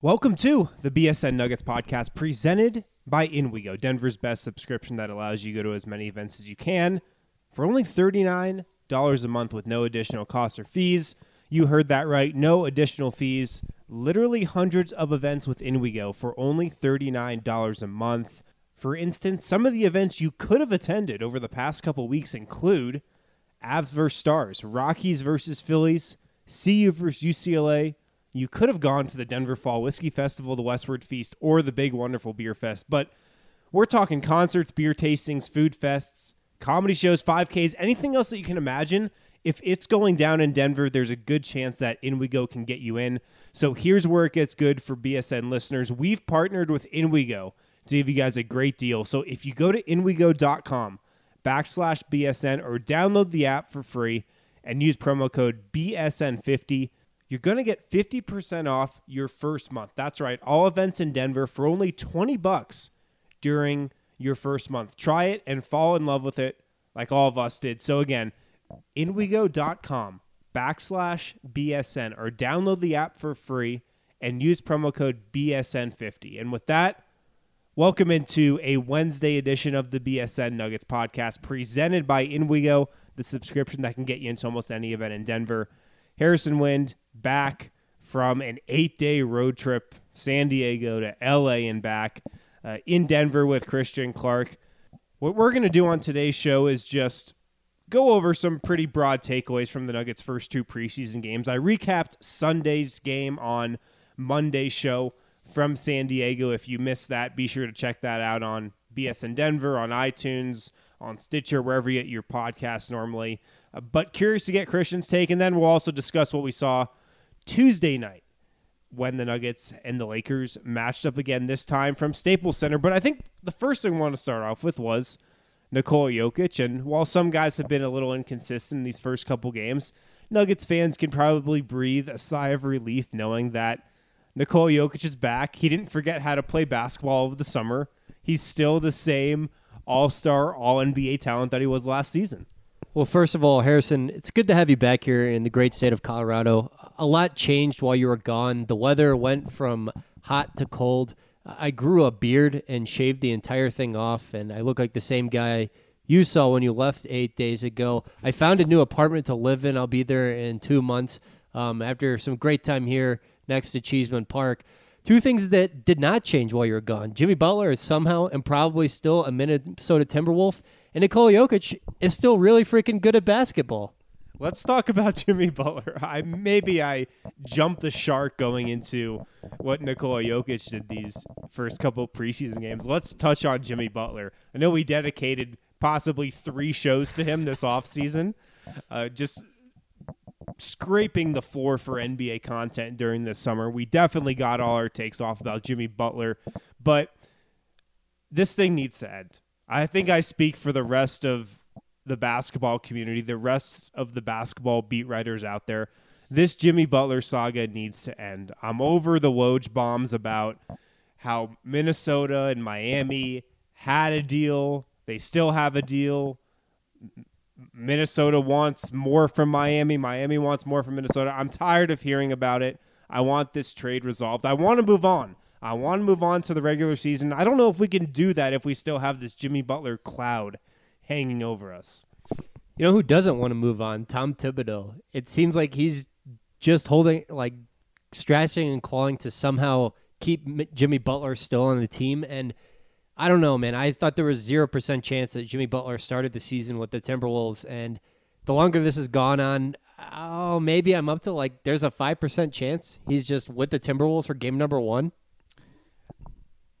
Welcome to the BSN Nuggets podcast presented by InWeGo, Denver's best subscription that allows you to go to as many events as you can for only $39 a month with no additional costs or fees. You heard that right. No additional fees. Literally hundreds of events with InWeGo for only $39 a month. For instance, some of the events you could have attended over the past couple weeks include Avs versus Stars, Rockies versus Phillies, CU versus UCLA, you could have gone to the Denver Fall Whiskey Festival, the Westward Feast, or the Big Wonderful Beer Fest, but we're talking concerts, beer tastings, food fests, comedy shows, 5Ks, anything else that you can imagine. If it's going down in Denver, there's a good chance that InWeGo can get you in. So here's where it gets good for BSN listeners. We've partnered with InWeGo to give you guys a great deal. So if you go to inwego.com backslash BSN or download the app for free and use promo code BSN50, you're going to get 50% off your first month. That's right. All events in Denver for only 20 bucks during your first month. Try it and fall in love with it like all of us did. So again, inwego.com backslash BSN or download the app for free and use promo code BSN50. And with that, welcome into a Wednesday edition of the BSN Nuggets podcast presented by InWeGo, the subscription that can get you into almost any event in Denver. Harrison Wind back from an eight day road trip, San Diego to LA and back, uh, in Denver with Christian Clark. What we're going to do on today's show is just go over some pretty broad takeaways from the Nuggets' first two preseason games. I recapped Sunday's game on Monday's show from San Diego. If you missed that, be sure to check that out on BS BSN Denver, on iTunes, on Stitcher, wherever you get your podcasts normally. Uh, but curious to get Christian's take, and then we'll also discuss what we saw Tuesday night when the Nuggets and the Lakers matched up again, this time from Staples Center. But I think the first thing we want to start off with was Nikola Jokic. And while some guys have been a little inconsistent in these first couple games, Nuggets fans can probably breathe a sigh of relief knowing that Nikola Jokic is back. He didn't forget how to play basketball over the summer. He's still the same all star, all NBA talent that he was last season. Well, first of all, Harrison, it's good to have you back here in the great state of Colorado. A lot changed while you were gone. The weather went from hot to cold. I grew a beard and shaved the entire thing off, and I look like the same guy you saw when you left eight days ago. I found a new apartment to live in. I'll be there in two months um, after some great time here next to Cheesman Park. Two things that did not change while you were gone. Jimmy Butler is somehow and probably still a Minnesota Timberwolf, and Nikola Jokic is still really freaking good at basketball. Let's talk about Jimmy Butler. I maybe I jumped the shark going into what Nikola Jokic did these first couple preseason games. Let's touch on Jimmy Butler. I know we dedicated possibly three shows to him this offseason. Uh, just scraping the floor for NBA content during this summer. We definitely got all our takes off about Jimmy Butler, but this thing needs to end. I think I speak for the rest of the basketball community, the rest of the basketball beat writers out there. This Jimmy Butler saga needs to end. I'm over the Woj bombs about how Minnesota and Miami had a deal. They still have a deal. Minnesota wants more from Miami. Miami wants more from Minnesota. I'm tired of hearing about it. I want this trade resolved. I want to move on. I want to move on to the regular season. I don't know if we can do that if we still have this Jimmy Butler cloud hanging over us. You know who doesn't want to move on? Tom Thibodeau. It seems like he's just holding, like, scratching and clawing to somehow keep Jimmy Butler still on the team. And I don't know, man. I thought there was zero percent chance that Jimmy Butler started the season with the Timberwolves, and the longer this has gone on, oh, maybe I'm up to like there's a five percent chance he's just with the Timberwolves for game number one.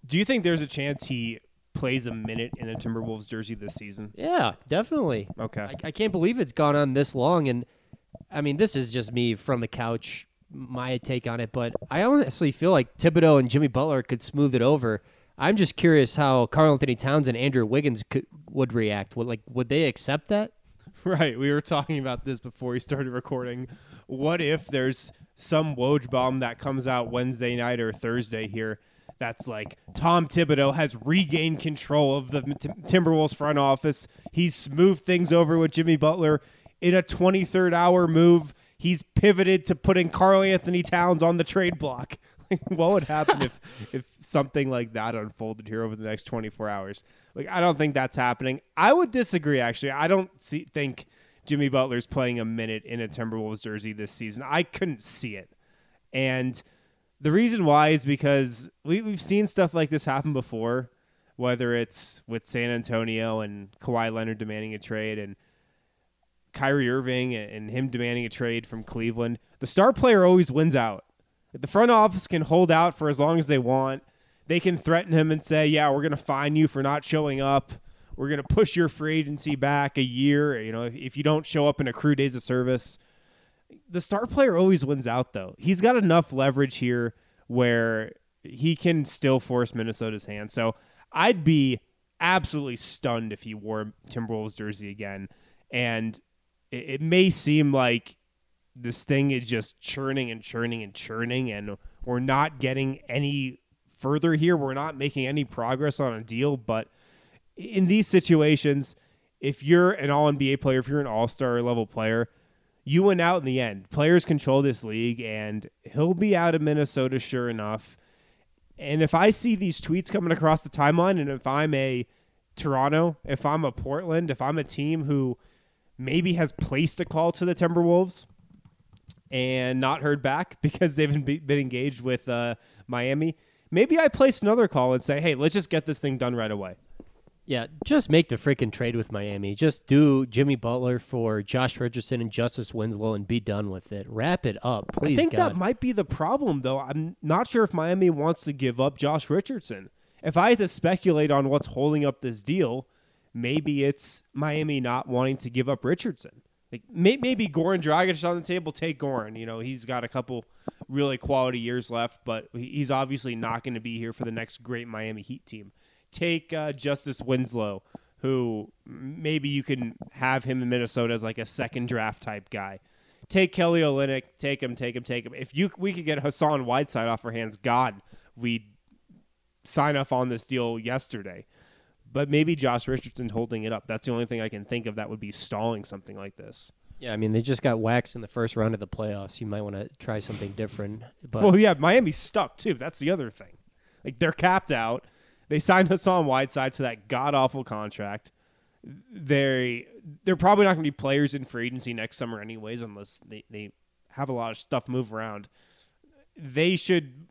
Do you think there's a chance he plays a minute in a Timberwolves jersey this season? Yeah, definitely. Okay. I, I can't believe it's gone on this long, and I mean, this is just me from the couch, my take on it, but I honestly feel like Thibodeau and Jimmy Butler could smooth it over. I'm just curious how Karl-Anthony Towns and Andrew Wiggins could, would react. Would like would they accept that? Right. We were talking about this before we started recording. What if there's some Woj bomb that comes out Wednesday night or Thursday here that's like Tom Thibodeau has regained control of the T- Timberwolves front office. He's smoothed things over with Jimmy Butler in a 23rd hour move. He's pivoted to putting Karl-Anthony Towns on the trade block. what would happen if if something like that unfolded here over the next 24 hours? Like I don't think that's happening. I would disagree actually. I don't see think Jimmy Butler's playing a minute in a Timberwolves jersey this season. I couldn't see it. And the reason why is because we, we've seen stuff like this happen before, whether it's with San Antonio and Kawhi Leonard demanding a trade and Kyrie Irving and him demanding a trade from Cleveland. The star player always wins out. The front office can hold out for as long as they want. They can threaten him and say, "Yeah, we're going to fine you for not showing up. We're going to push your free agency back a year. You know, if, you don't show up in accrued days of service." The star player always wins out, though. He's got enough leverage here where he can still force Minnesota's hand. So I'd be absolutely stunned if he wore Timberwolves jersey again. And it, it may seem like this thing is just churning and churning and churning, and we're not getting any further here. We're not making any progress on a deal. But in these situations, if you're an all NBA player, if you're an all star level player, you win out in the end. Players control this league, and he'll be out of Minnesota, sure enough. And if I see these tweets coming across the timeline, and if I'm a Toronto, if I'm a Portland, if I'm a team who maybe has placed a call to the Timberwolves and not heard back because they've been, been engaged with uh, Miami. Maybe I place another call and say, hey, let's just get this thing done right away. Yeah, just make the freaking trade with Miami. Just do Jimmy Butler for Josh Richardson and Justice Winslow and be done with it. Wrap it up, please. I think God. that might be the problem, though. I'm not sure if Miami wants to give up Josh Richardson. If I had to speculate on what's holding up this deal, maybe it's Miami not wanting to give up Richardson. Like maybe Goran Dragic is on the table. Take Goran. You know he's got a couple really quality years left, but he's obviously not going to be here for the next great Miami Heat team. Take uh, Justice Winslow, who maybe you can have him in Minnesota as like a second draft type guy. Take Kelly Olynyk. Take him. Take him. Take him. If you we could get Hassan Whiteside off our hands, God, we'd sign off on this deal yesterday but maybe Josh Richardson holding it up. That's the only thing I can think of that would be stalling something like this. Yeah, I mean they just got waxed in the first round of the playoffs. You might want to try something different. But well, yeah, Miami's stuck too. That's the other thing. Like they're capped out. They signed Hassan Whiteside to that god awful contract. They they're probably not going to be players in free agency next summer anyways, unless they, they have a lot of stuff move around. They should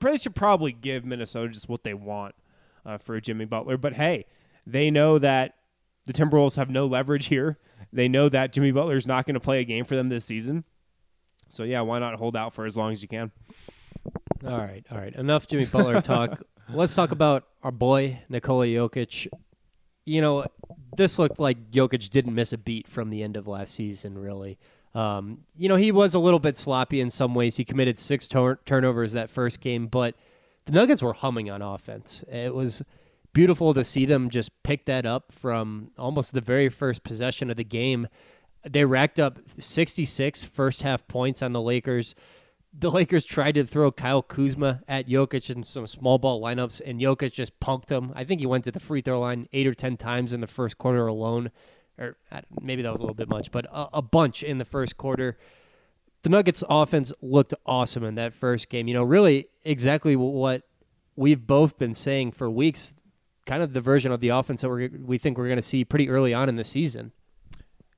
they should probably give Minnesota just what they want uh, for Jimmy Butler. But hey, they know that the Timberwolves have no leverage here. They know that Jimmy Butler is not going to play a game for them this season. So yeah, why not hold out for as long as you can? All right, all right. Enough Jimmy Butler talk. Let's talk about our boy Nikola Jokic. You know, this looked like Jokic didn't miss a beat from the end of last season. Really, um, you know, he was a little bit sloppy in some ways. He committed six turnovers that first game, but the Nuggets were humming on offense. It was beautiful to see them just pick that up from almost the very first possession of the game. They racked up 66 first half points on the Lakers. The Lakers tried to throw Kyle Kuzma at Jokic in some small ball lineups, and Jokic just punked him. I think he went to the free throw line eight or 10 times in the first quarter alone. Or maybe that was a little bit much, but a, a bunch in the first quarter the Nuggets offense looked awesome in that first game. You know, really exactly what we've both been saying for weeks, kind of the version of the offense that we we think we're going to see pretty early on in the season.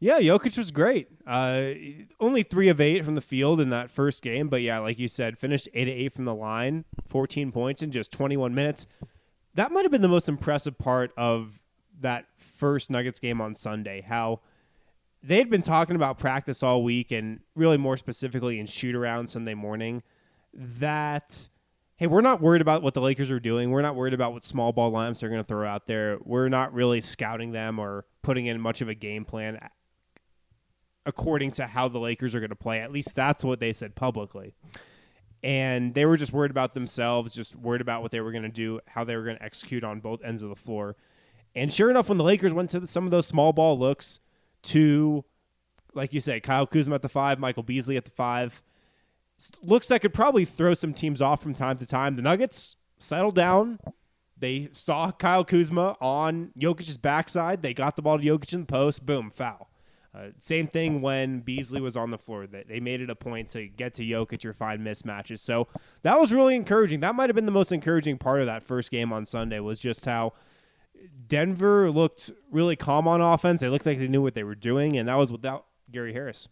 Yeah, Jokic was great. Uh, only three of eight from the field in that first game, but yeah, like you said, finished eight to eight from the line, fourteen points in just twenty one minutes. That might have been the most impressive part of that first Nuggets game on Sunday. How they had been talking about practice all week and really more specifically in shoot around Sunday morning that hey, we're not worried about what the Lakers are doing. We're not worried about what small ball lineups they're going to throw out there. We're not really scouting them or putting in much of a game plan according to how the Lakers are going to play. At least that's what they said publicly. And they were just worried about themselves, just worried about what they were going to do, how they were going to execute on both ends of the floor. And sure enough, when the Lakers went to the, some of those small ball looks, to, like you said, Kyle Kuzma at the five, Michael Beasley at the five. Looks like could probably throw some teams off from time to time. The Nuggets settled down. They saw Kyle Kuzma on Jokic's backside. They got the ball to Jokic in the post. Boom, foul. Uh, same thing when Beasley was on the floor. That they made it a point to get to Jokic or find mismatches. So that was really encouraging. That might have been the most encouraging part of that first game on Sunday was just how Denver looked really calm on offense. They looked like they knew what they were doing, and that was without Gary Harris.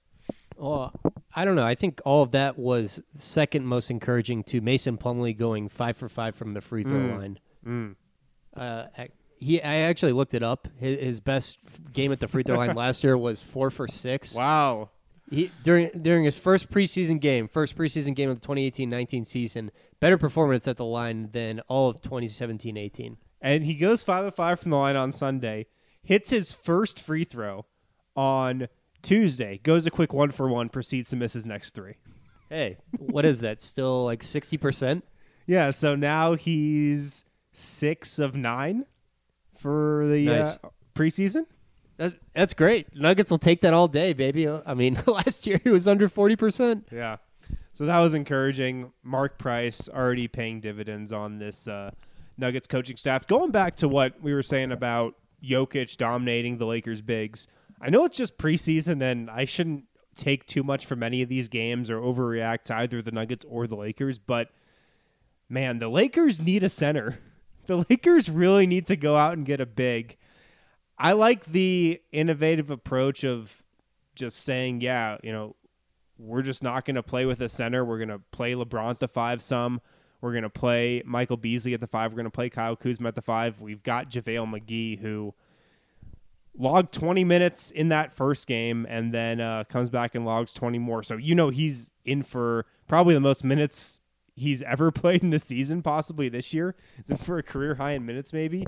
Well, I don't know. I think all of that was second most encouraging to Mason Plumlee going five for five from the free throw line. Mm. Uh, he, I actually looked it up. His, his best game at the free throw line last year was four for six. Wow. He during during his first preseason game, first preseason game of the 2018-19 season, better performance at the line than all of 2017-18. And he goes five of five from the line on Sunday, hits his first free throw on Tuesday, goes a quick one for one, proceeds to miss his next three. Hey, what is that? Still like 60%? Yeah, so now he's six of nine for the Nice. uh, preseason. That, that's great. Nuggets will take that all day, baby. I mean, last year he was under 40%. Yeah. So that was encouraging. Mark Price already paying dividends on this uh, Nuggets coaching staff. Going back to what we were saying about Jokic dominating the Lakers bigs, I know it's just preseason and I shouldn't take too much from any of these games or overreact to either the Nuggets or the Lakers, but man, the Lakers need a center. The Lakers really need to go out and get a big. I like the innovative approach of just saying, yeah, you know, we're just not going to play with a center. We're going to play LeBron at the five some. We're going to play Michael Beasley at the five. We're going to play Kyle Kuzma at the five. We've got JaVale McGee, who logged 20 minutes in that first game and then uh, comes back and logs 20 more. So, you know, he's in for probably the most minutes he's ever played in the season, possibly this year. For a career high in minutes, maybe.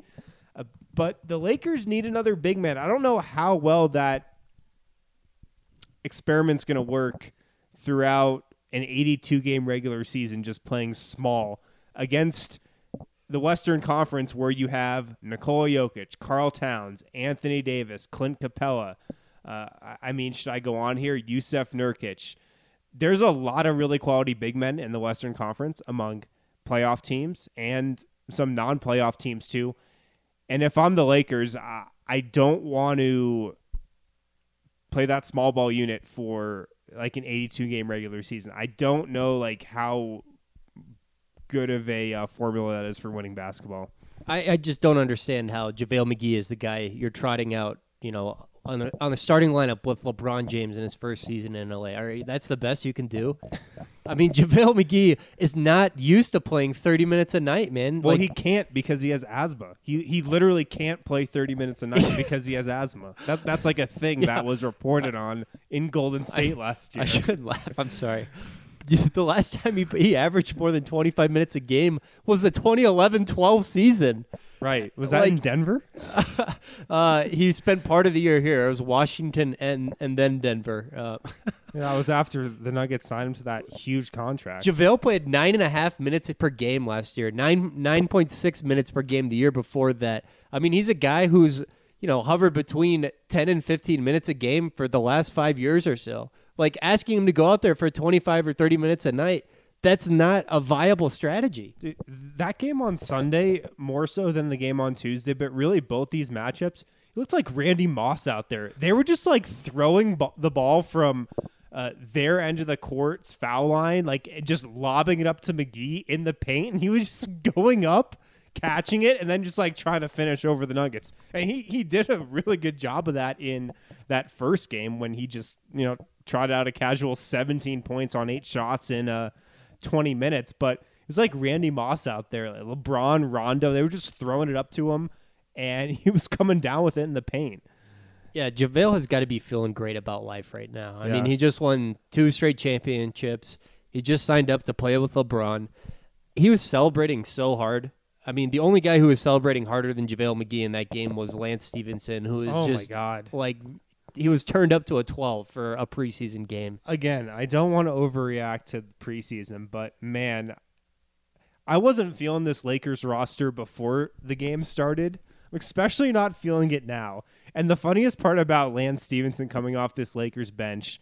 Uh, but the Lakers need another big man. I don't know how well that experiment's going to work throughout an 82 game regular season just playing small against the Western Conference where you have Nikola Jokic, Karl Towns, Anthony Davis, Clint Capela. Uh, I- I mean, should I go on here? Jusuf Nurkic. There's a lot of really quality big men in the Western Conference among playoff teams and some non playoff teams too. And if I'm the Lakers, I, I don't want to play that small ball unit for like an 82 game regular season. I don't know like how good of a uh, formula that is for winning basketball. I, I just don't understand how JaVale McGee is the guy you're trotting out, you know, on the on the starting lineup with LeBron James in his first season in LA. All right, that's the best you can do. I mean, JaVale McGee is not used to playing 30 minutes a night, man. Well, Like, he can't because he has asthma. He he literally can't play 30 minutes a night because he has asthma. That that's like a thing that was reported on in Golden State last year. I shouldn't laugh. I'm sorry. The last time he he averaged more than 25 minutes a game was the 2011-12 season. Right. Was that in Denver? Uh, he spent part of the year here. It was Washington and and then Denver. Uh, Yeah, that was after the Nuggets signed him to that huge contract. JaVale played nine and a half minutes per game last year. Nine nine point six minutes per game the year before that. I mean, he's a guy who's you know hovered between ten and fifteen minutes a game for the last five years or so. Like asking him to go out there for twenty five or thirty minutes a night, that's not a viable strategy. That game on Sunday more so than the game on Tuesday, but really both these matchups, it looked like Randy Moss out there. They were just like throwing the ball from uh, their end of the court's foul line, like just lobbing it up to McGee in the paint, and he was just going up, catching it, and then just like trying to finish over the Nuggets. And he he did a really good job of that in that first game when he just you know trotted out a casual 17 points on eight shots in uh 20 minutes, but it was like Randy Moss out there, like LeBron, Rondo. They were just throwing it up to him, and he was coming down with it in the paint. Yeah, JaVale has got to be feeling great about life right now. I Yeah. mean, he just won two straight championships. He just signed up to play with LeBron. He was celebrating so hard. I mean, the only guy who was celebrating harder than JaVale McGee in that game was Lance Stephenson, who is Oh just God. like he was turned up to a 12 for a preseason game. Again, I don't want to overreact to preseason, but man, I wasn't feeling this Lakers roster before the game started. I'm especially not feeling it now. And the funniest part about Lance Stephenson coming off this Lakers bench,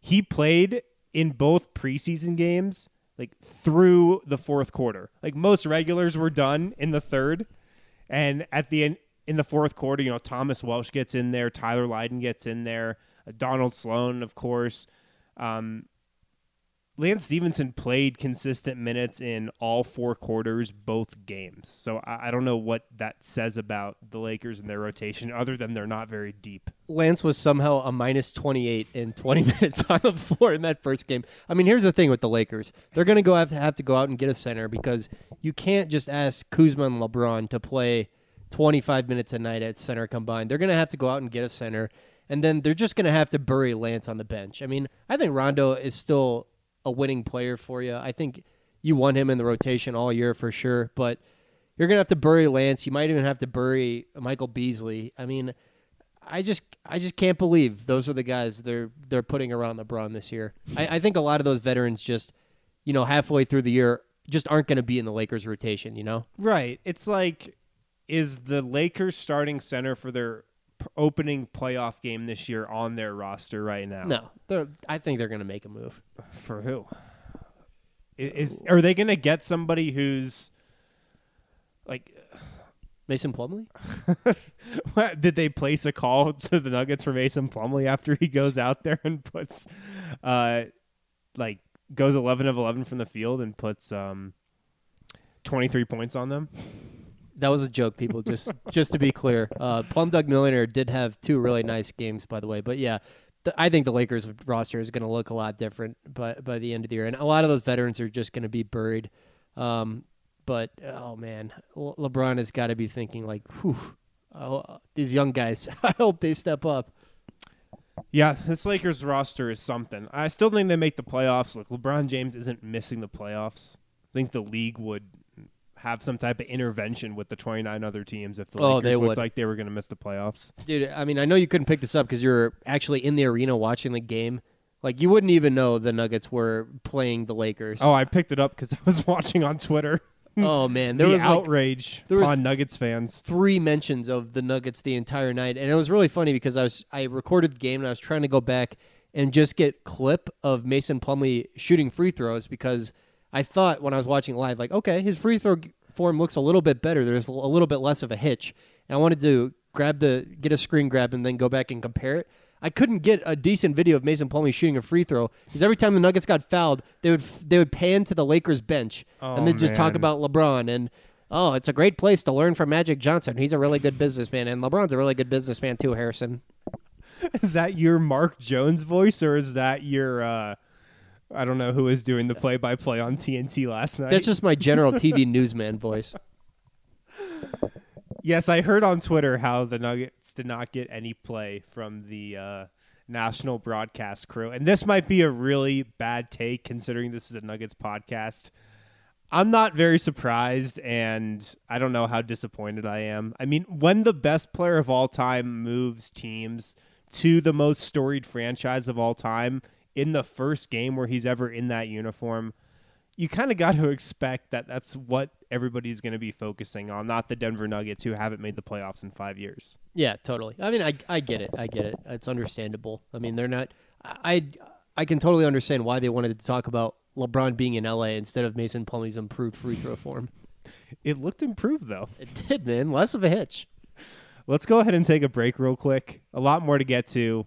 he played in both preseason games like through the fourth quarter. Like most regulars were done in the third, and at the end in the fourth quarter, you know Thomas Welsh gets in there, Tyler Lydon gets in there, Donald Sloan, of course. Um, Lance Stephenson played consistent minutes in all four quarters, both games. So I, I, don't know what that says about the Lakers and their rotation, other than they're not very deep. Lance was somehow a minus 28 in 20 minutes on the floor in that first game. I mean, here's the thing with the Lakers they're going to go have to have to go out and get a center because you can't just ask Kuzma and LeBron to play 25 minutes a night at center combined. They're going to have to go out and get a center. And then they're just going to have to bury Lance on the bench. I mean, I think Rondo is still a winning player for you. I think you want him in the rotation all year for sure, but you're gonna have to bury Lance. You might even have to bury Michael Beasley. I mean, I just I just can't believe those are the guys they're they're putting around LeBron this year. I, I think a lot of those veterans just, you know, halfway through the year just aren't going to be in the Lakers rotation. You know, right? It's like, is the Lakers starting center for their opening playoff game this year on their roster right now? No, they're, I think they're going to make a move. For who? Is are they going to get somebody who's like Mason Plumlee? Did they place a call to the Nuggets for Mason Plumlee after he goes out there and puts, uh, like goes eleven of eleven from the field and puts um, twenty three points on them? That was a joke, people. Just just to be clear, uh, Plum Dug Millionaire did have two really nice games, by the way. But yeah, I think the Lakers roster is going to look a lot different by by the end of the year, and a lot of those veterans are just going to be buried. Um, but oh man, Le- LeBron has got to be thinking like, "Whew, oh, these young guys. I hope they step up." Yeah, this Lakers roster is something. I still think they make the playoffs. Look, LeBron James isn't missing the playoffs. I think the league would have some type of intervention with the 29 other teams if the oh, Lakers looked would. like they were going to miss the playoffs. Dude, I mean, I know you couldn't pick this up because you're actually in the arena watching the game. Like, you wouldn't even know the Nuggets were playing the Lakers. Oh, I picked it up because I was watching on Twitter. oh man, there the was outrage like, there was on Nuggets fans. Three mentions of the Nuggets the entire night, and it was really funny because I was I recorded the game and I was trying to go back and just get clip of Mason Plumlee shooting free throws because I thought when I was watching live, like, okay, his free throw form looks a little bit better. There's a little bit less of a hitch. And I wanted to grab the get a screen grab and then go back and compare it. I couldn't get a decent video of Mason Plumlee shooting a free throw because every time the Nuggets got fouled, they would they would pan to the Lakers bench oh, and then just talk about LeBron and oh, it's a great place to learn from Magic Johnson. He's a really good businessman and LeBron's a really good businessman too, Harrison. Is that your Mark Jones voice or is that your uh I don't know who was doing the play by play on TNT last night. That's just my general TV newsman voice. Yes, I heard on Twitter how the Nuggets did not get any play from the uh, national broadcast crew. And this might be a really bad take considering this is a Nuggets podcast. I'm not very surprised, and I don't know how disappointed I am. I mean, when the best player of all time moves teams to the most storied franchise of all time, in the first game where he's ever in that uniform, you kind of got to expect that that's what everybody's going to be focusing on, not the Denver Nuggets who haven't made the playoffs in five years. Yeah, totally. I mean, I, I get it. I get it. It's understandable. I mean, they're not. I I can totally understand why they wanted to talk about LeBron being in LA instead of Mason Plumlee's improved free throw form. It looked improved though. It did, man. Less of a hitch. Let's go ahead and take a break real quick. A lot more to get to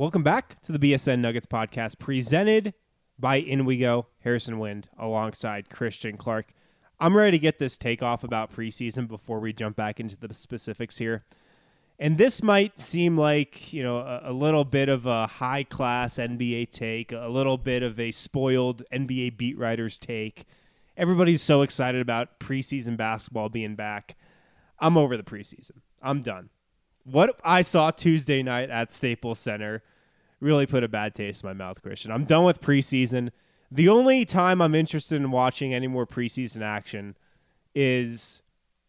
Welcome back to the BSN Nuggets podcast presented by InWeGo, Harrison Wind, alongside Christian Clark. I'm ready to get this takeoff about preseason before we jump back into the specifics here. And this might seem like, you know, a, a little bit of a high class NBA take, a little bit of a spoiled NBA beat writers take. Everybody's so excited about preseason basketball being back. I'm over the preseason. I'm done. What I saw Tuesday night at Staples Center really put a bad taste in my mouth, Christian. I'm done with preseason. The only time I'm interested in watching any more preseason action is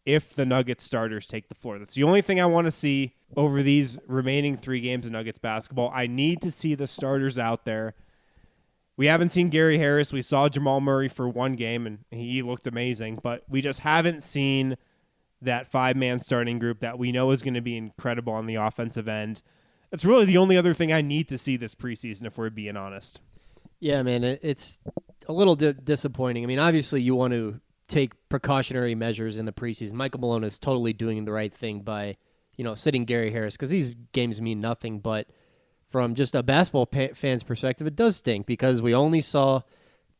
if the Nuggets starters take the floor. That's the only thing I want to see over these remaining three games of Nuggets basketball. I need to see the starters out there. We haven't seen Gary Harris. We saw Jamal Murray for one game, and he looked amazing, but we just haven't seen that five man starting group that we know is going to be incredible on the offensive end. That's really the only other thing I need to see this preseason, if we're being honest. Yeah, man, it's a little di- disappointing. I mean, obviously, you want to take precautionary measures in the preseason. Michael Malone is totally doing the right thing by, you know, sitting Gary Harris because these games mean nothing. But from just a basketball pa- fan's perspective, it does stink because we only saw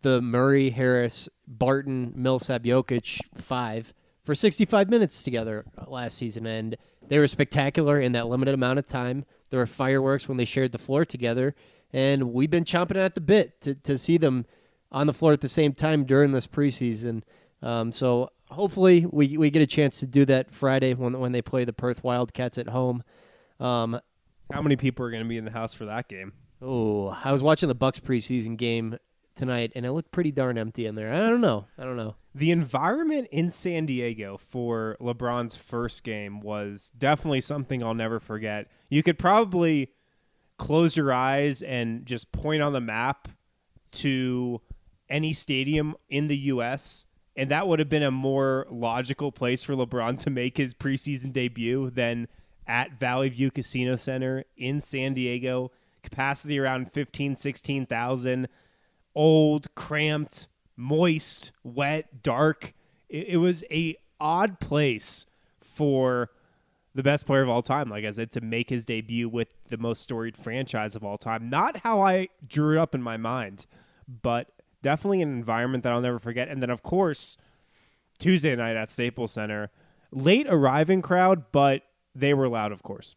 the Murray, Harris, Barton, Millsap, Jokic five for 65 minutes together last season, and they were spectacular in that limited amount of time. There were fireworks when they shared the floor together, and we've been chomping at the bit to, to see them on the floor at the same time during this preseason. Um, so hopefully we, we get a chance to do that Friday when when they play the Perth Wildcats at home. Um, How many people are going to be in the house for that game? oh, I was watching the Bucks preseason game tonight, and it looked pretty darn empty in there. I don't know. I don't know. The environment in San Diego for LeBron's first game was definitely something I'll never forget. You could probably close your eyes and just point on the map to any stadium in the U.S., and that would have been a more logical place for LeBron to make his preseason debut than at Valley View Casino Center in San Diego. Capacity around 15, 16,000. Old, cramped, moist, wet, dark. It, it was a odd place for the best player of all time, like I said, to make his debut with the most storied franchise of all time. Not how I drew it up in my mind, but definitely an environment that I'll never forget. And then, of course, Tuesday night at Staples Center, late arriving crowd, but they were loud, of course.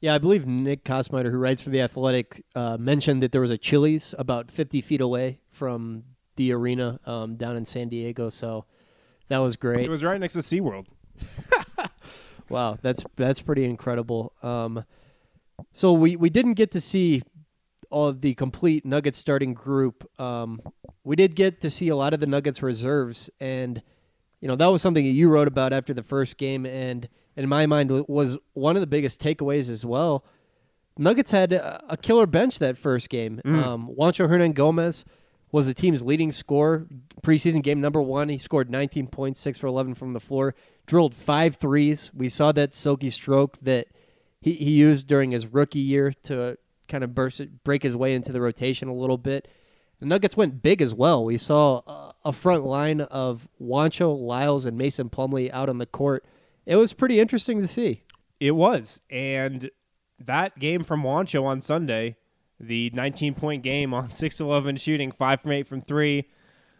Yeah, I believe Nick Kosmider, who writes for the Athletic, uh, mentioned that there was a Chili's about 50 feet away from the arena um, down in San Diego. So that was great. It was right next to SeaWorld. Wow, that's that's pretty incredible. Um, so we we didn't get to see all of the complete Nuggets starting group. Um, we did get to see a lot of the Nuggets reserves, and you know that was something that you wrote about after the first game, and in my mind was one of the biggest takeaways as well. Nuggets had a killer bench that first game. Um, Juancho Hernangomez was the team's leading scorer preseason game number one. He scored 19 points, six for 11 from the floor, drilled five threes. We saw that silky stroke that he, he used during his rookie year to kind of burst it, break his way into the rotation a little bit. The Nuggets went big as well. We saw a, a front line of Juancho, Lyles, and Mason Plumlee out on the court. It was pretty interesting to see. It was. And that game from Juancho on Sunday, the 19 point game on 6 11 shooting, 5 from 8 from 3,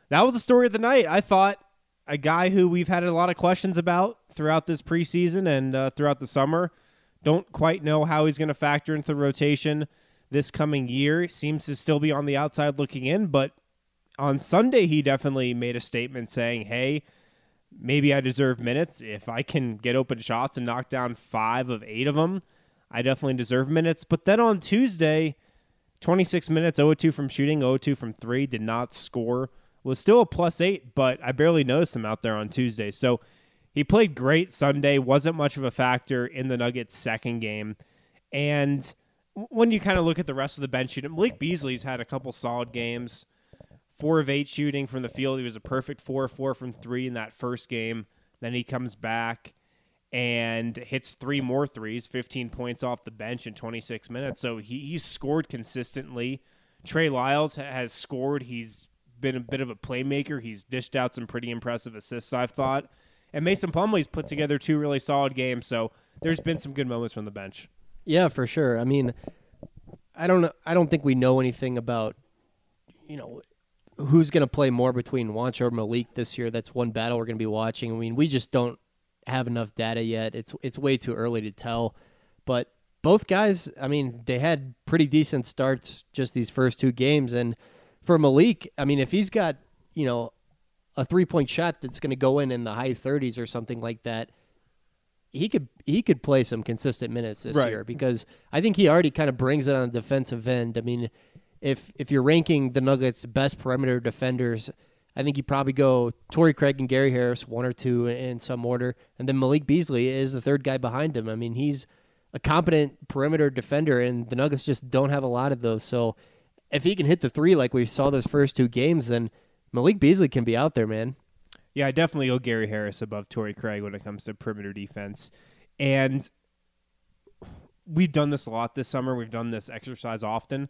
that was the story of the night. I thought a guy who we've had a lot of questions about throughout this preseason and uh, throughout the summer. Don't quite know how he's going to factor into the rotation this coming year. Seems to still be on the outside looking in, but on Sunday, he definitely made a statement saying, hey, maybe I deserve minutes. If I can get open shots and knock down five of eight of them, I definitely deserve minutes. But then on Tuesday, 26 minutes, 0 2 from shooting, 0 2 from three, did not score. Was still a plus eight, but I barely noticed him out there on Tuesday. So he played great Sunday, wasn't much of a factor in the Nuggets' second game. And when you kind of look at the rest of the bench shooting, Malik Beasley's had a couple solid games four of eight shooting from the field. He was a perfect four four from three in that first game. Then he comes back and hits three more threes, 15 points off the bench in 26 minutes. So he, he's scored consistently. Trey Lyles has scored. He's been a bit of a playmaker. He's dished out some pretty impressive assists, I've thought. And Mason Plumlee's put together two really solid games. So there's been some good moments from the bench. Yeah, for sure. I mean, I don't. I don't think we know anything about, you know, who's going to play more between Juancho or Malik this year. That's one battle we're going to be watching. I mean, we just don't have enough data yet. It's it's way too early to tell. but both guys, I mean, they had pretty decent starts just these first two games. And for Malik, I mean, if he's got, you know, a three point shot that's going to go in in the high 30s or something like that, he could he could play some consistent minutes this Right. year because I think he already kind of brings it on the defensive end. I mean, if if you're ranking the Nuggets best perimeter defenders, I think you probably go Torrey Craig and Gary Harris, one or two in some order, and then Malik Beasley is the third guy behind him. I mean, he's a competent perimeter defender, and the Nuggets just don't have a lot of those. So if he can hit the three like we saw those first two games, then Malik Beasley can be out there, man. Yeah, I definitely go Gary Harris above Torrey Craig when it comes to perimeter defense. And we've done this a lot this summer. We've done this exercise often.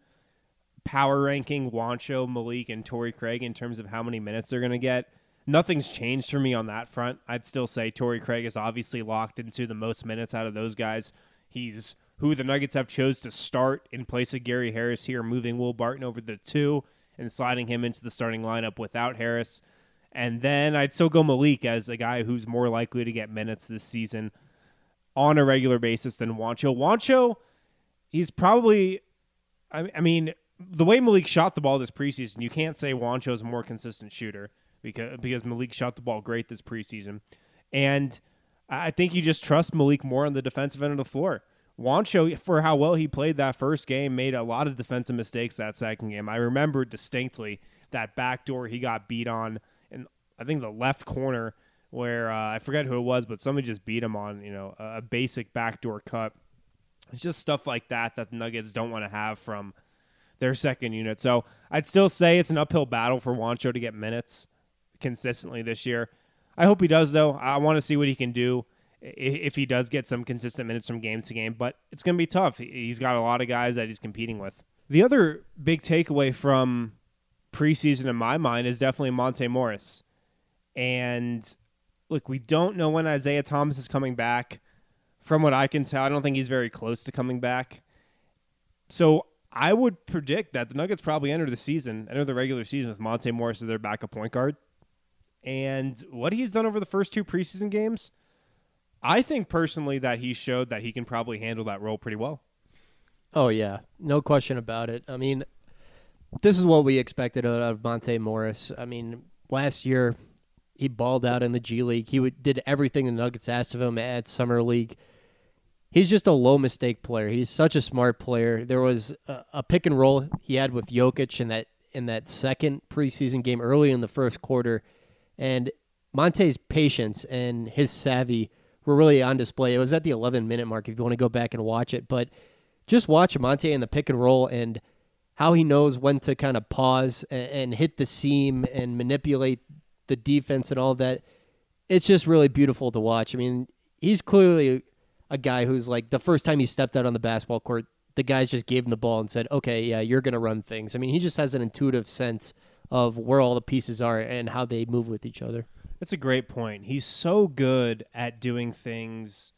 Power ranking Juancho, Malik, and Torrey Craig in terms of how many minutes they're going to get. Nothing's changed for me on that front. I'd still say Torrey Craig is obviously locked into the most minutes out of those guys. He's who the Nuggets have chose to start in place of Gary Harris here, moving Will Barton over the two and sliding him into the starting lineup without Harris. And then I'd still go Malik as a guy who's more likely to get minutes this season on a regular basis than Juancho. Juancho, he's probably, I, I mean, the way Malik shot the ball this preseason, you can't say Juancho's a more consistent shooter because because Malik shot the ball great this preseason, and I think you just trust Malik more on the defensive end of the floor. Juancho, for how well he played that first game, made a lot of defensive mistakes that second game. I remember distinctly that backdoor he got beat on in I think the left corner where uh, I forget who it was, but somebody just beat him on you know a, a basic backdoor cut. It's just stuff like that that the Nuggets don't want to have from their second unit. So I'd still say it's an uphill battle for Juancho to get minutes consistently this year. I hope he does, though. I want to see what he can do if he does get some consistent minutes from game to game. But it's going to be tough. He's got a lot of guys that he's competing with. The other big takeaway from preseason in my mind is definitely Monte Morris. And look, we don't know when Isaiah Thomas is coming back. From what I can tell, I don't think he's very close to coming back. So I would predict that the Nuggets probably enter the season, enter the regular season with Monte Morris as their backup point guard. And what he's done over the first two preseason games, I think personally that he showed that he can probably handle that role pretty well. Oh yeah, no question about it. I mean, this is what we expected out of Monte Morris. I mean, last year he balled out in the G League. He would, did everything the Nuggets asked of him at summer league. He's just a low mistake player. He's such a smart player. There was a, a pick and roll he had with Jokic in that in that second preseason game early in the first quarter, and Monte's patience and his savvy were really on display. It was at the 11 minute mark if you want to go back and watch it, but just watch Monte in the pick and roll and how he knows when to kind of pause and, and hit the seam and manipulate the defense and all that. It's just really beautiful to watch. I mean, he's clearly a guy who's like the first time he stepped out on the basketball court, the guys just gave him the ball and said, "Okay, yeah, you're going to run things." I mean, he just has an intuitive sense of where all the pieces are and how they move with each other. That's a great point. He's so good at doing things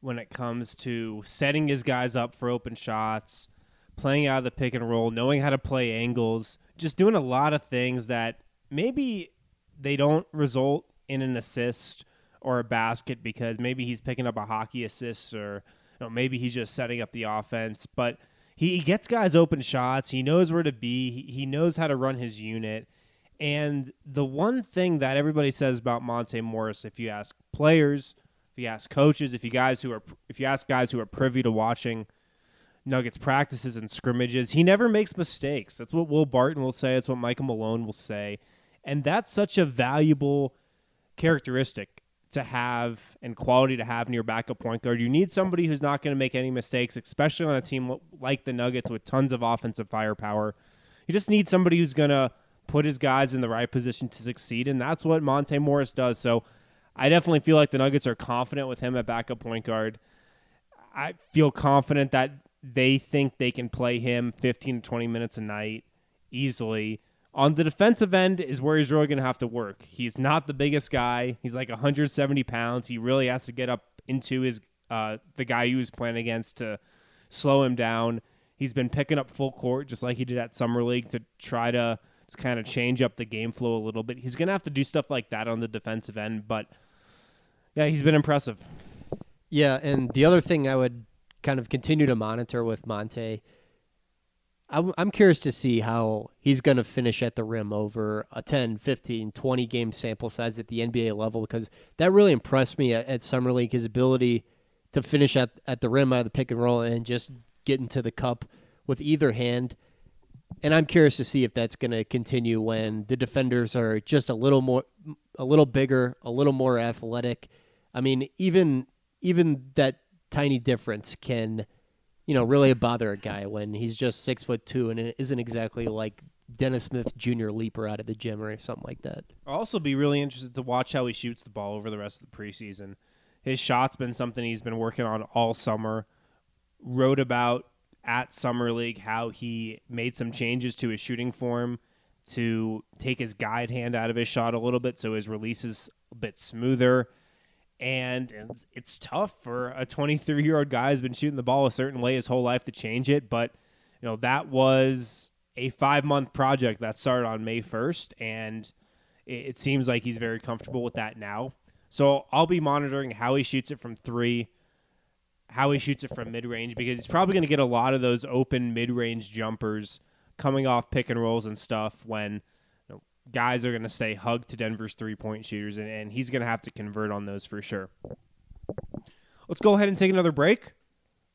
when it comes to setting his guys up for open shots, playing out of the pick and roll, knowing how to play angles, just doing a lot of things that maybe they don't result in an assist or a basket because maybe he's picking up a hockey assist or you know, maybe he's just setting up the offense, but he, gets guys open shots. He knows where to be. He knows how to run his unit. And the one thing that everybody says about Monte Morris, if you ask players, if you ask coaches, if you guys who are if you ask guys who are privy to watching Nuggets practices and scrimmages, he never makes mistakes. That's what Will Barton will say. That's what Michael Malone will say. And that's such a valuable characteristic to have and quality to have in your backup point guard. You need somebody who's not going to make any mistakes, especially on a team like the Nuggets with tons of offensive firepower. You just need somebody who's going to put his guys in the right position to succeed, and that's what Monte Morris does. So I definitely feel like the Nuggets are confident with him at backup point guard. I feel confident that they think they can play him 15 to 20 minutes a night easily. On the defensive end is where he's really going to have to work. He's not the biggest guy. He's like 170 pounds. He really has to get up into his uh, the guy he was playing against to slow him down. He's been picking up full court just like he did at summer league to try to just kind of change up the game flow a little bit. He's going to have to do stuff like that on the defensive end, but yeah, he's been impressive. Yeah, and the other thing I would kind of continue to monitor with Monte. I'm, I'm curious to see how he's going to finish at the rim over a 10, 15, 20 game sample size at the NBA level because that really impressed me at, at Summer League, his ability to finish at, at the rim out of the pick and roll and just get into the cup with either hand. And I'm curious to see if that's going to continue when the defenders are just a little more, a little bigger, a little more athletic. I mean, even even that tiny difference can, you know, really bother a guy when he's just six foot two and it isn't exactly like Dennis Smith Jr. leaper out of the gym or something like that. I'll also be really interested to watch how he shoots the ball over the rest of the preseason. His shot's been something he's been working on all summer. Wrote about at Summer League how he made some changes to his shooting form to take his guide hand out of his shot a little bit so his release is a bit smoother. And it's, it's tough for a 23 year old guy who's been shooting the ball a certain way his whole life to change it. But, you know, that was a five month project that started on May 1st. And it, it seems like he's very comfortable with that now. So I'll be monitoring how he shoots it from three, how he shoots it from mid range, because he's probably going to get a lot of those open mid range jumpers coming off pick and rolls and stuff when guys are going to say hug to Denver's three point shooters, and, and he's going to have to convert on those for sure. Let's go ahead and take another break.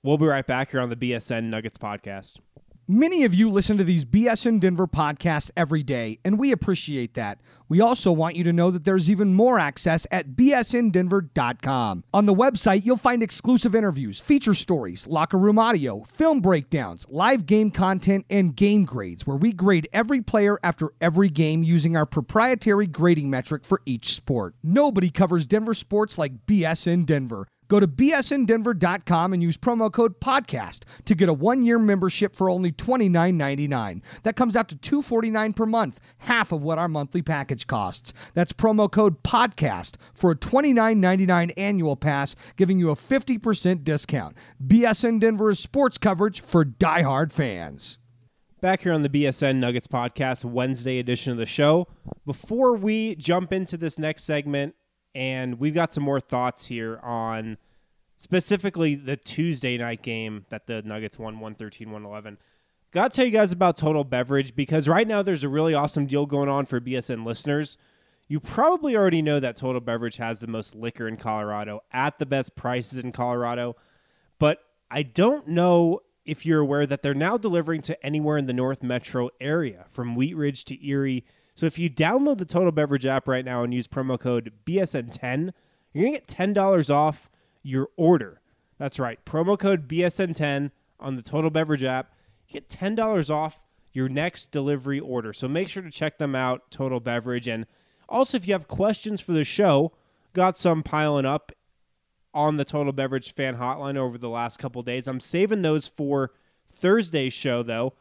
We'll be right back here on the BSN Nuggets podcast. Many of you listen to these BSN Denver podcasts every day, and we appreciate that. We also want you to know that there's even more access at bsndenver.com. On the website, you'll find exclusive interviews, feature stories, locker room audio, film breakdowns, live game content, and game grades, where we grade every player after every game using our proprietary grading metric for each sport. Nobody covers Denver sports like BSN Denver. Go to bsndenver.com and use promo code podcast to get a one-year membership for only $29.99. That comes out to 249 per month, half of what our monthly package costs. That's promo code podcast for a $29.99 annual pass, giving you a 50% discount. BSN Denver is sports coverage for diehard fans. Back here on the BSN Nuggets podcast, Wednesday edition of the show. Before we jump into this next segment, and we've got some more thoughts here on specifically the Tuesday night game that the Nuggets won 113 111. Got to tell you guys about Total Beverage because right now there's a really awesome deal going on for BSN listeners. You probably already know that Total Beverage has the most liquor in Colorado at the best prices in Colorado, but I don't know if you're aware that they're now delivering to anywhere in the North Metro area from Wheat Ridge to Erie. So if you download the Total Beverage app right now and use promo code BSN10, you're going to get $10 off your order. That's right. Promo code BSN10 on the Total Beverage app. You get $10 off your next delivery order. So make sure to check them out, Total Beverage. And also, if you have questions for the show, got some piling up on the Total Beverage fan hotline over the last couple days. I'm saving those for Thursday's show, though.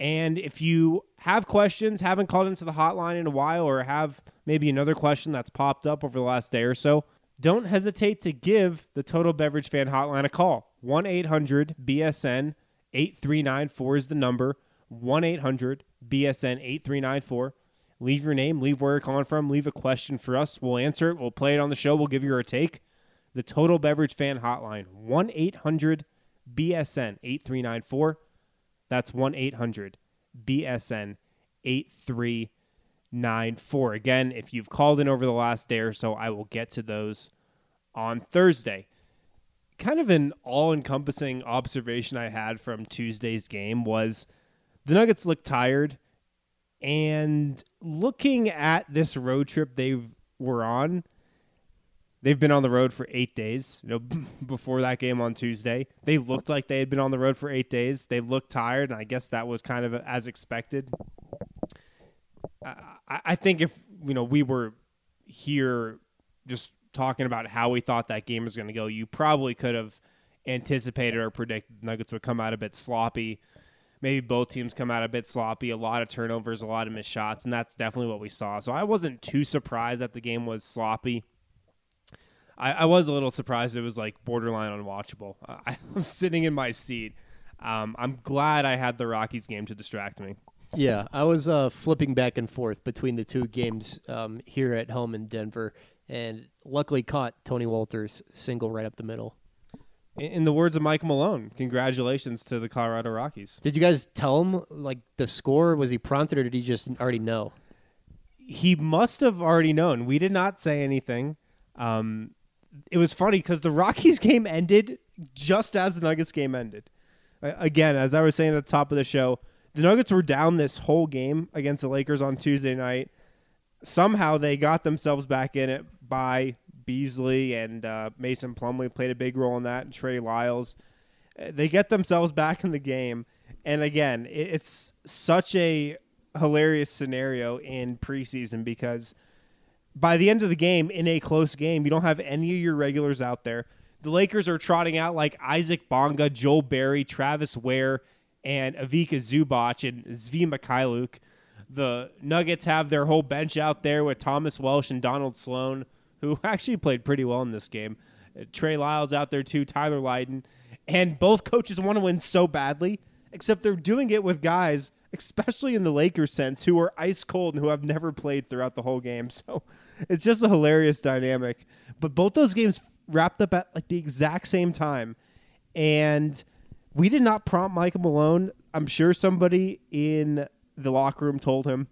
And if you have questions, haven't called into the hotline in a while, or have maybe another question that's popped up over the last day or so, don't hesitate to give the Total Beverage Fan Hotline a call. 1 800 BSN 8394 is the number. 1 800 BSN 8394. Leave your name, leave where you're calling from, leave a question for us. We'll answer it. We'll play it on the show. We'll give you our take. The Total Beverage Fan Hotline 1 800 BSN 8394. That's 1 800 BSN 8394. Again, if you've called in over the last day or so, I will get to those on Thursday. Kind of an all encompassing observation I had from Tuesday's game was the Nuggets looked tired. And looking at this road trip they were on, They've been on the road for eight days. You know, before that game on Tuesday, they looked like they had been on the road for eight days. They looked tired, and I guess that was kind of as expected. I, I think if you know we were here just talking about how we thought that game was going to go, you probably could have anticipated or predicted Nuggets would come out a bit sloppy. Maybe both teams come out a bit sloppy, a lot of turnovers, a lot of missed shots, and that's definitely what we saw. So I wasn't too surprised that the game was sloppy. I, I was a little surprised it was like borderline unwatchable. I, am sitting in my seat. Um, I'm glad I had the Rockies game to distract me. Yeah, I was uh, flipping back and forth between the two games um, here at home in Denver, and luckily caught Tony Wolters single right up the middle. in, in the words of Mike Malone, congratulations to the Colorado Rockies. Did you guys tell him like the score? Was he prompted, or did he just already know? He must have already known. We did not say anything. Um, it was funny because the Rockies game ended just as the Nuggets game ended. Again, as I was saying at the top of the show, the Nuggets were down this whole game against the Lakers on Tuesday night. Somehow they got themselves back in it by Beasley and uh, Mason Plumlee played a big role in that, and Trey Lyles. They get themselves back in the game, and again, it's such a hilarious scenario in preseason because by the end of the game, in a close game, you don't have any of your regulars out there. The Lakers are trotting out like Isaac Bonga, Joel Berry, Travis Wear, and Ivica Zubac and Svi Mykhailiuk. The Nuggets have their whole bench out there with Thomas Welsh and Donald Sloan, who actually played pretty well in this game. Uh, Trey Lyles out there too, Tyler Lydon. And both coaches want to win so badly, except they're doing it with guys, especially in the Lakers sense, who are ice cold and who have never played throughout the whole game. So it's just a hilarious dynamic. But both those games wrapped up at like the exact same time. And we did not prompt Michael Malone. I'm sure somebody in the locker room told him.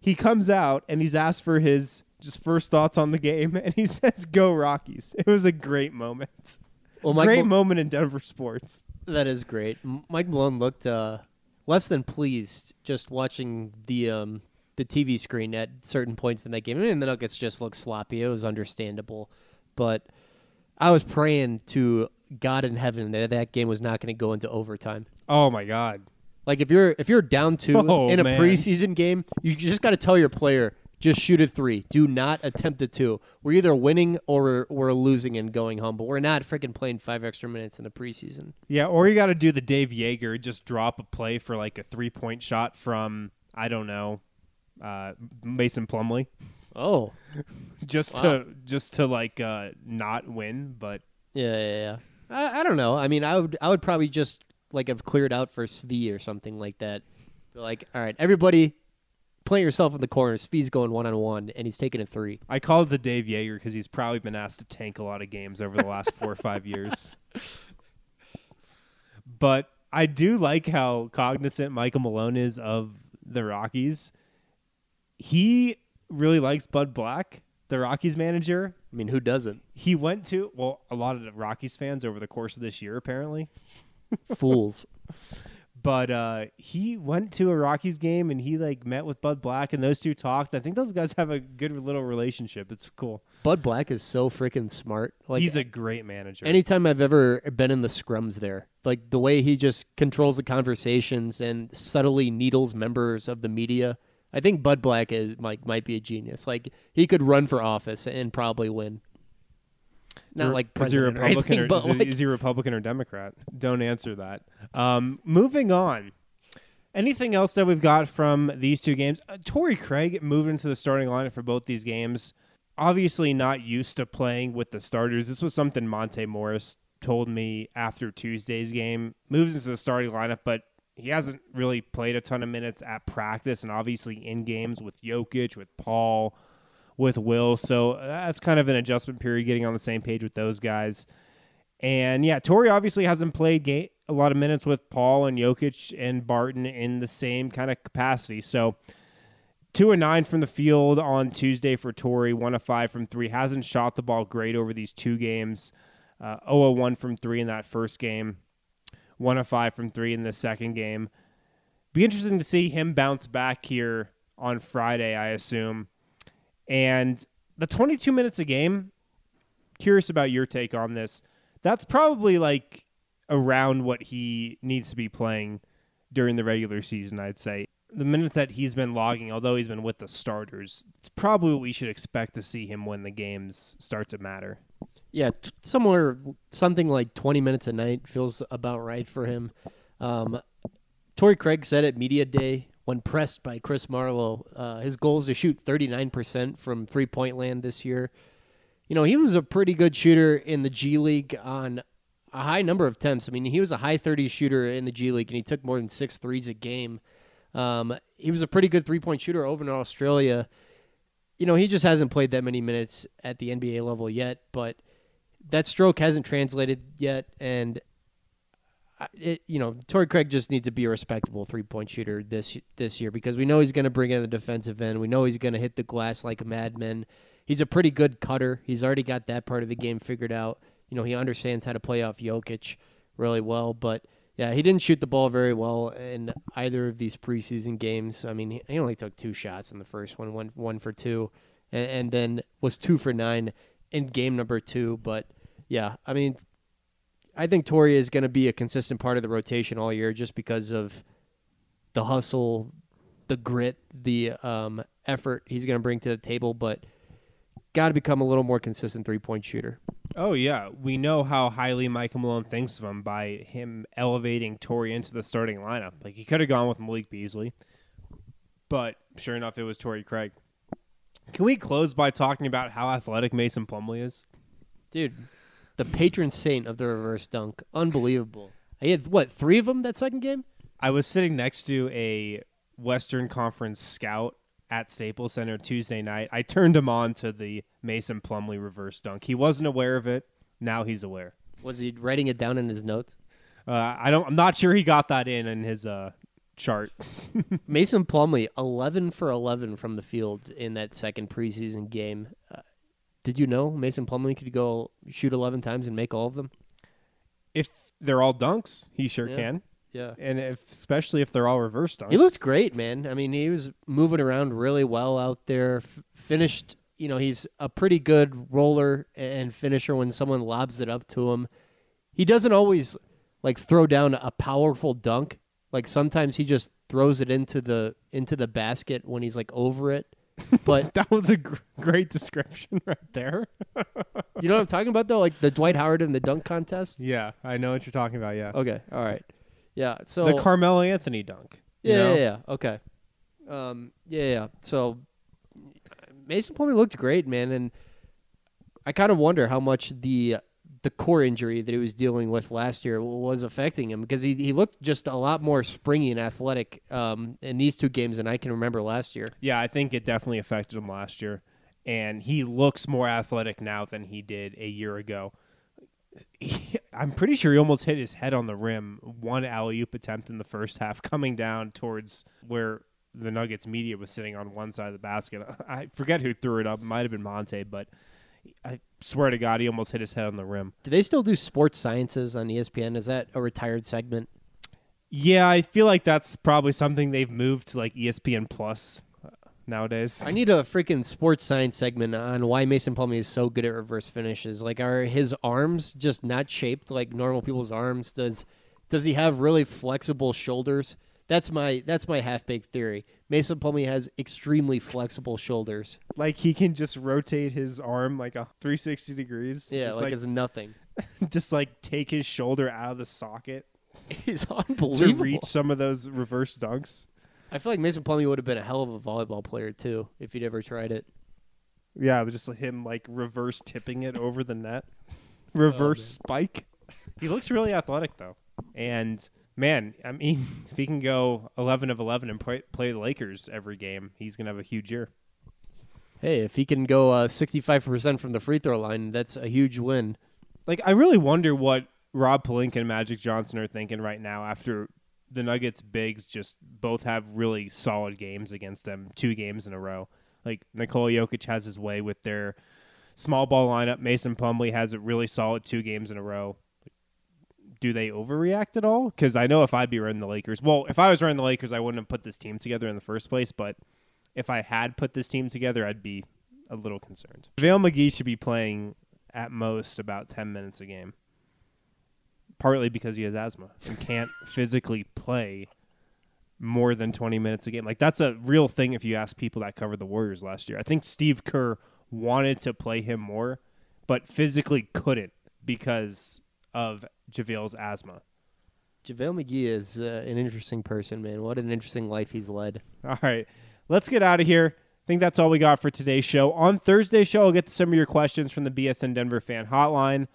He comes out and he's asked for his just first thoughts on the game, and he says, "Go Rockies!" It was a great moment. Well, Mike great Mal- moment in Denver sports. That is great. Mike Malone looked uh, less than pleased just watching the um, the TV screen at certain points in that game. And the Nuggets just looked sloppy. It was understandable, but I was praying to God in heaven that that game was not going to go into overtime. Oh my God! Like if you're if you're down two Oh, in a man. preseason game, you just got to tell your player just shoot a three. Do not attempt a two. We're either winning or we're losing and going home, but we're not freaking playing five extra minutes in the preseason. Yeah, or you got to do the Dave Joerger, just drop a play for like a three point shot from I don't know, uh, Mason Plumlee, Oh, just Wow. to just to like uh, not win, but Yeah, yeah, yeah. I, I don't know. I mean, I would I would probably just like have cleared out for Svi or something like that. Like, all right, everybody, plant yourself in the corner. Svi's going one on one, and he's taking a three. I call it the Dave Joerger because he's probably been asked to tank a lot of games over the last four or five years. But I do like how cognizant Michael Malone is of the Rockies. He really likes Bud Black, the Rockies manager. I mean, who doesn't? He went to well, a lot of the Rockies fans over the course of this year, apparently. Fools. But uh, he went to a Rockies game and he like met with Bud Black and those two talked. I think those guys have a good little relationship. It's cool. Bud Black is so freaking smart. Like He's a great manager. anytime I've ever been in the scrums there, like the way he just controls the conversations and subtly needles members of the media. I think Bud Black is like might be a genius. Like he could run for office and probably win. Not like is he president or Republican anything, or, is, like, is he Republican or Democrat? Don't answer that. Um, moving on. Anything else that we've got from these two games? Uh, Torrey Craig moved into the starting lineup for both these games. Obviously, not used to playing with the starters. This was something Monte Morris told me after Tuesday's game. Moves into the starting lineup, but he hasn't really played a ton of minutes at practice and obviously in games with Jokic, with Paul, with Will. So uh, that's kind of an adjustment period getting on the same page with those guys. And yeah, Torrey obviously hasn't played a lot of minutes with Paul and Jokic and Barton in the same kind of capacity. So two and nine from the field on Tuesday for Torrey, one of five from three. Hasn't shot the ball great over these two games. Uh, 0 of 1 from three in that first game, one of five from three in the second game. Be interesting to see him bounce back here on Friday, I assume. And the 22 minutes a game, curious about your take on this. That's probably like around what he needs to be playing during the regular season, I'd say. The minutes that he's been logging, although he's been with the starters, it's probably what we should expect to see him when the games start to matter. Yeah, t- somewhere something like 20 minutes a night feels about right for him. Um, Torrey Craig said at media day when pressed by Chris Marlowe, uh, his goal is to shoot 39% from three point land this year. You know, he was a pretty good shooter in the G League on a high number of attempts. I mean, he was a high 30s shooter in the G League, and he took more than six threes a game. Um, he was a pretty good three point shooter over in Australia. You know, he just hasn't played that many minutes at the NBA level yet, but that stroke hasn't translated yet, and it, you know, Torrey Craig just needs to be a respectable three point shooter this this year because we know he's going to bring in the defensive end. We know he's going to hit the glass like a madman. He's a pretty good cutter. He's already got that part of the game figured out. You know, he understands how to play off Jokic really well, but yeah, he didn't shoot the ball very well in either of these preseason games. I mean, he- only took two shots in the first one, one one for two, and, and then was two for nine in game number two. But yeah, I mean, I think Torrey is going to be a consistent part of the rotation all year just because of the hustle, the grit, the um, effort he's going to bring to the table. But got to become a little more consistent three point shooter. Oh yeah, we know how highly Michael Malone thinks of him by him elevating Torrey into the starting lineup. Like he could have gone with Malik Beasley, but sure enough, it was Torrey Craig. Can we close by talking about how athletic Mason Plumlee is? Dude, the patron saint of the reverse dunk. Unbelievable. He had, what, three of them that second game? I was sitting next to a Western Conference scout at Staples Center Tuesday night. I turned him on to the Mason Plumlee reverse dunk. He wasn't aware of it. Now he's aware. Was he writing it down in his notes? Uh, I don't. I'm not sure he got that in in his uh, chart. Mason Plumlee, 11 for 11 from the field in that second preseason game. Uh, did you know Mason Plumlee could go shoot 11 times and make all of them? If they're all dunks, he sure Yeah. can. Yeah. And if especially if they're all reverse dunks. He looked great, man. I mean, he was moving around really well out there. F- finished, you know, he's a pretty good roller and finisher when someone lobs it up to him. He doesn't always like throw down a powerful dunk. Like sometimes he just throws it into the into the basket when he's like over it. But That was a gr- great description right there. you know what I'm talking about though? Like the Dwight Howard in the dunk contest. yeah, I know what you're talking about. Yeah, Okay, all right. Yeah, so the Carmelo Anthony dunk. you Yeah, know? yeah, yeah. Okay. Um, yeah, yeah. So Mason Plumlee looked great, man, and I kind of wonder how much the the core injury that he was dealing with last year was affecting him because he he looked just a lot more springy and athletic um, in these two games than I can remember last year. Yeah, I think it definitely affected him last year, and he looks more athletic now than he did a year ago. He, I'm pretty sure he almost hit his head on the rim. One alley oop attempt in the first half, coming down towards where the Nuggets media was sitting on one side of the basket. I forget who threw it up. It might have been Monte, but I swear to God, he almost hit his head on the rim. Do they still do sports sciences on ESPN? Is that a retired segment? Yeah, I feel like that's probably something they've moved to like ESPN Plus nowadays. I need a freaking sports science segment on why Mason Plumlee is so good at reverse finishes. Like, are his arms just not shaped like normal people's arms? Does does he have really flexible shoulders? That's my that's my half baked theory. Mason Plumlee has extremely flexible shoulders. like he can just rotate his arm like a 360 degrees. Yeah, just like, like it's nothing. just like take his shoulder out of the socket He's to reach some of those reverse dunks. I feel like Mason Plumlee would have been a hell of a volleyball player too if he'd ever tried it. Yeah, just him like reverse tipping it over the net, reverse oh, spike. He looks really athletic though, and man, I mean, if he can go 11 of 11 and play, play the Lakers every game, he's gonna have a huge year. Hey, if he can go uh, 65% from the free throw line, that's a huge win. Like, I really wonder what Rob Pelinka and Magic Johnson are thinking right now after the Nuggets bigs just both have really solid games against them, two games in a row. Like Nikola Jokic has his way with their small ball lineup. Mason Plumlee has a really solid two games in a row. Do they overreact at all? Because I know if I'd be running the Lakers, well, if I was running the Lakers, I wouldn't have put this team together in the first place. But if I had put this team together, I'd be a little concerned. JaVale McGee should be playing at most about 10 minutes a game. Partly because he has asthma and can't physically play more than 20 minutes a game. Like, that's a real thing if you ask people that covered the Warriors last year. I think Steve Kerr wanted to play him more, but physically couldn't because of JaVale's asthma. JaVale McGee is uh, an interesting person, man. What an interesting life he's led. All right, let's get out of here. I think that's all we got for today's show. On Thursday's show, I'll get to some of your questions from the BSN Denver fan hotline.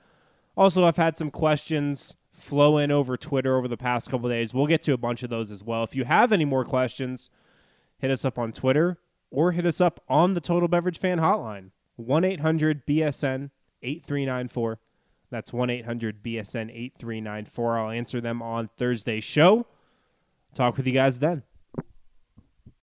Also, I've had some questions flow in over Twitter over the past couple days. We'll get to a bunch of those as well. If you have any more questions, hit us up on Twitter or hit us up on the Total Beverage Fan hotline 1 800 BSN 8394. That's 1 800 BSN 8394. I'll answer them on Thursday's show. Talk with you guys then.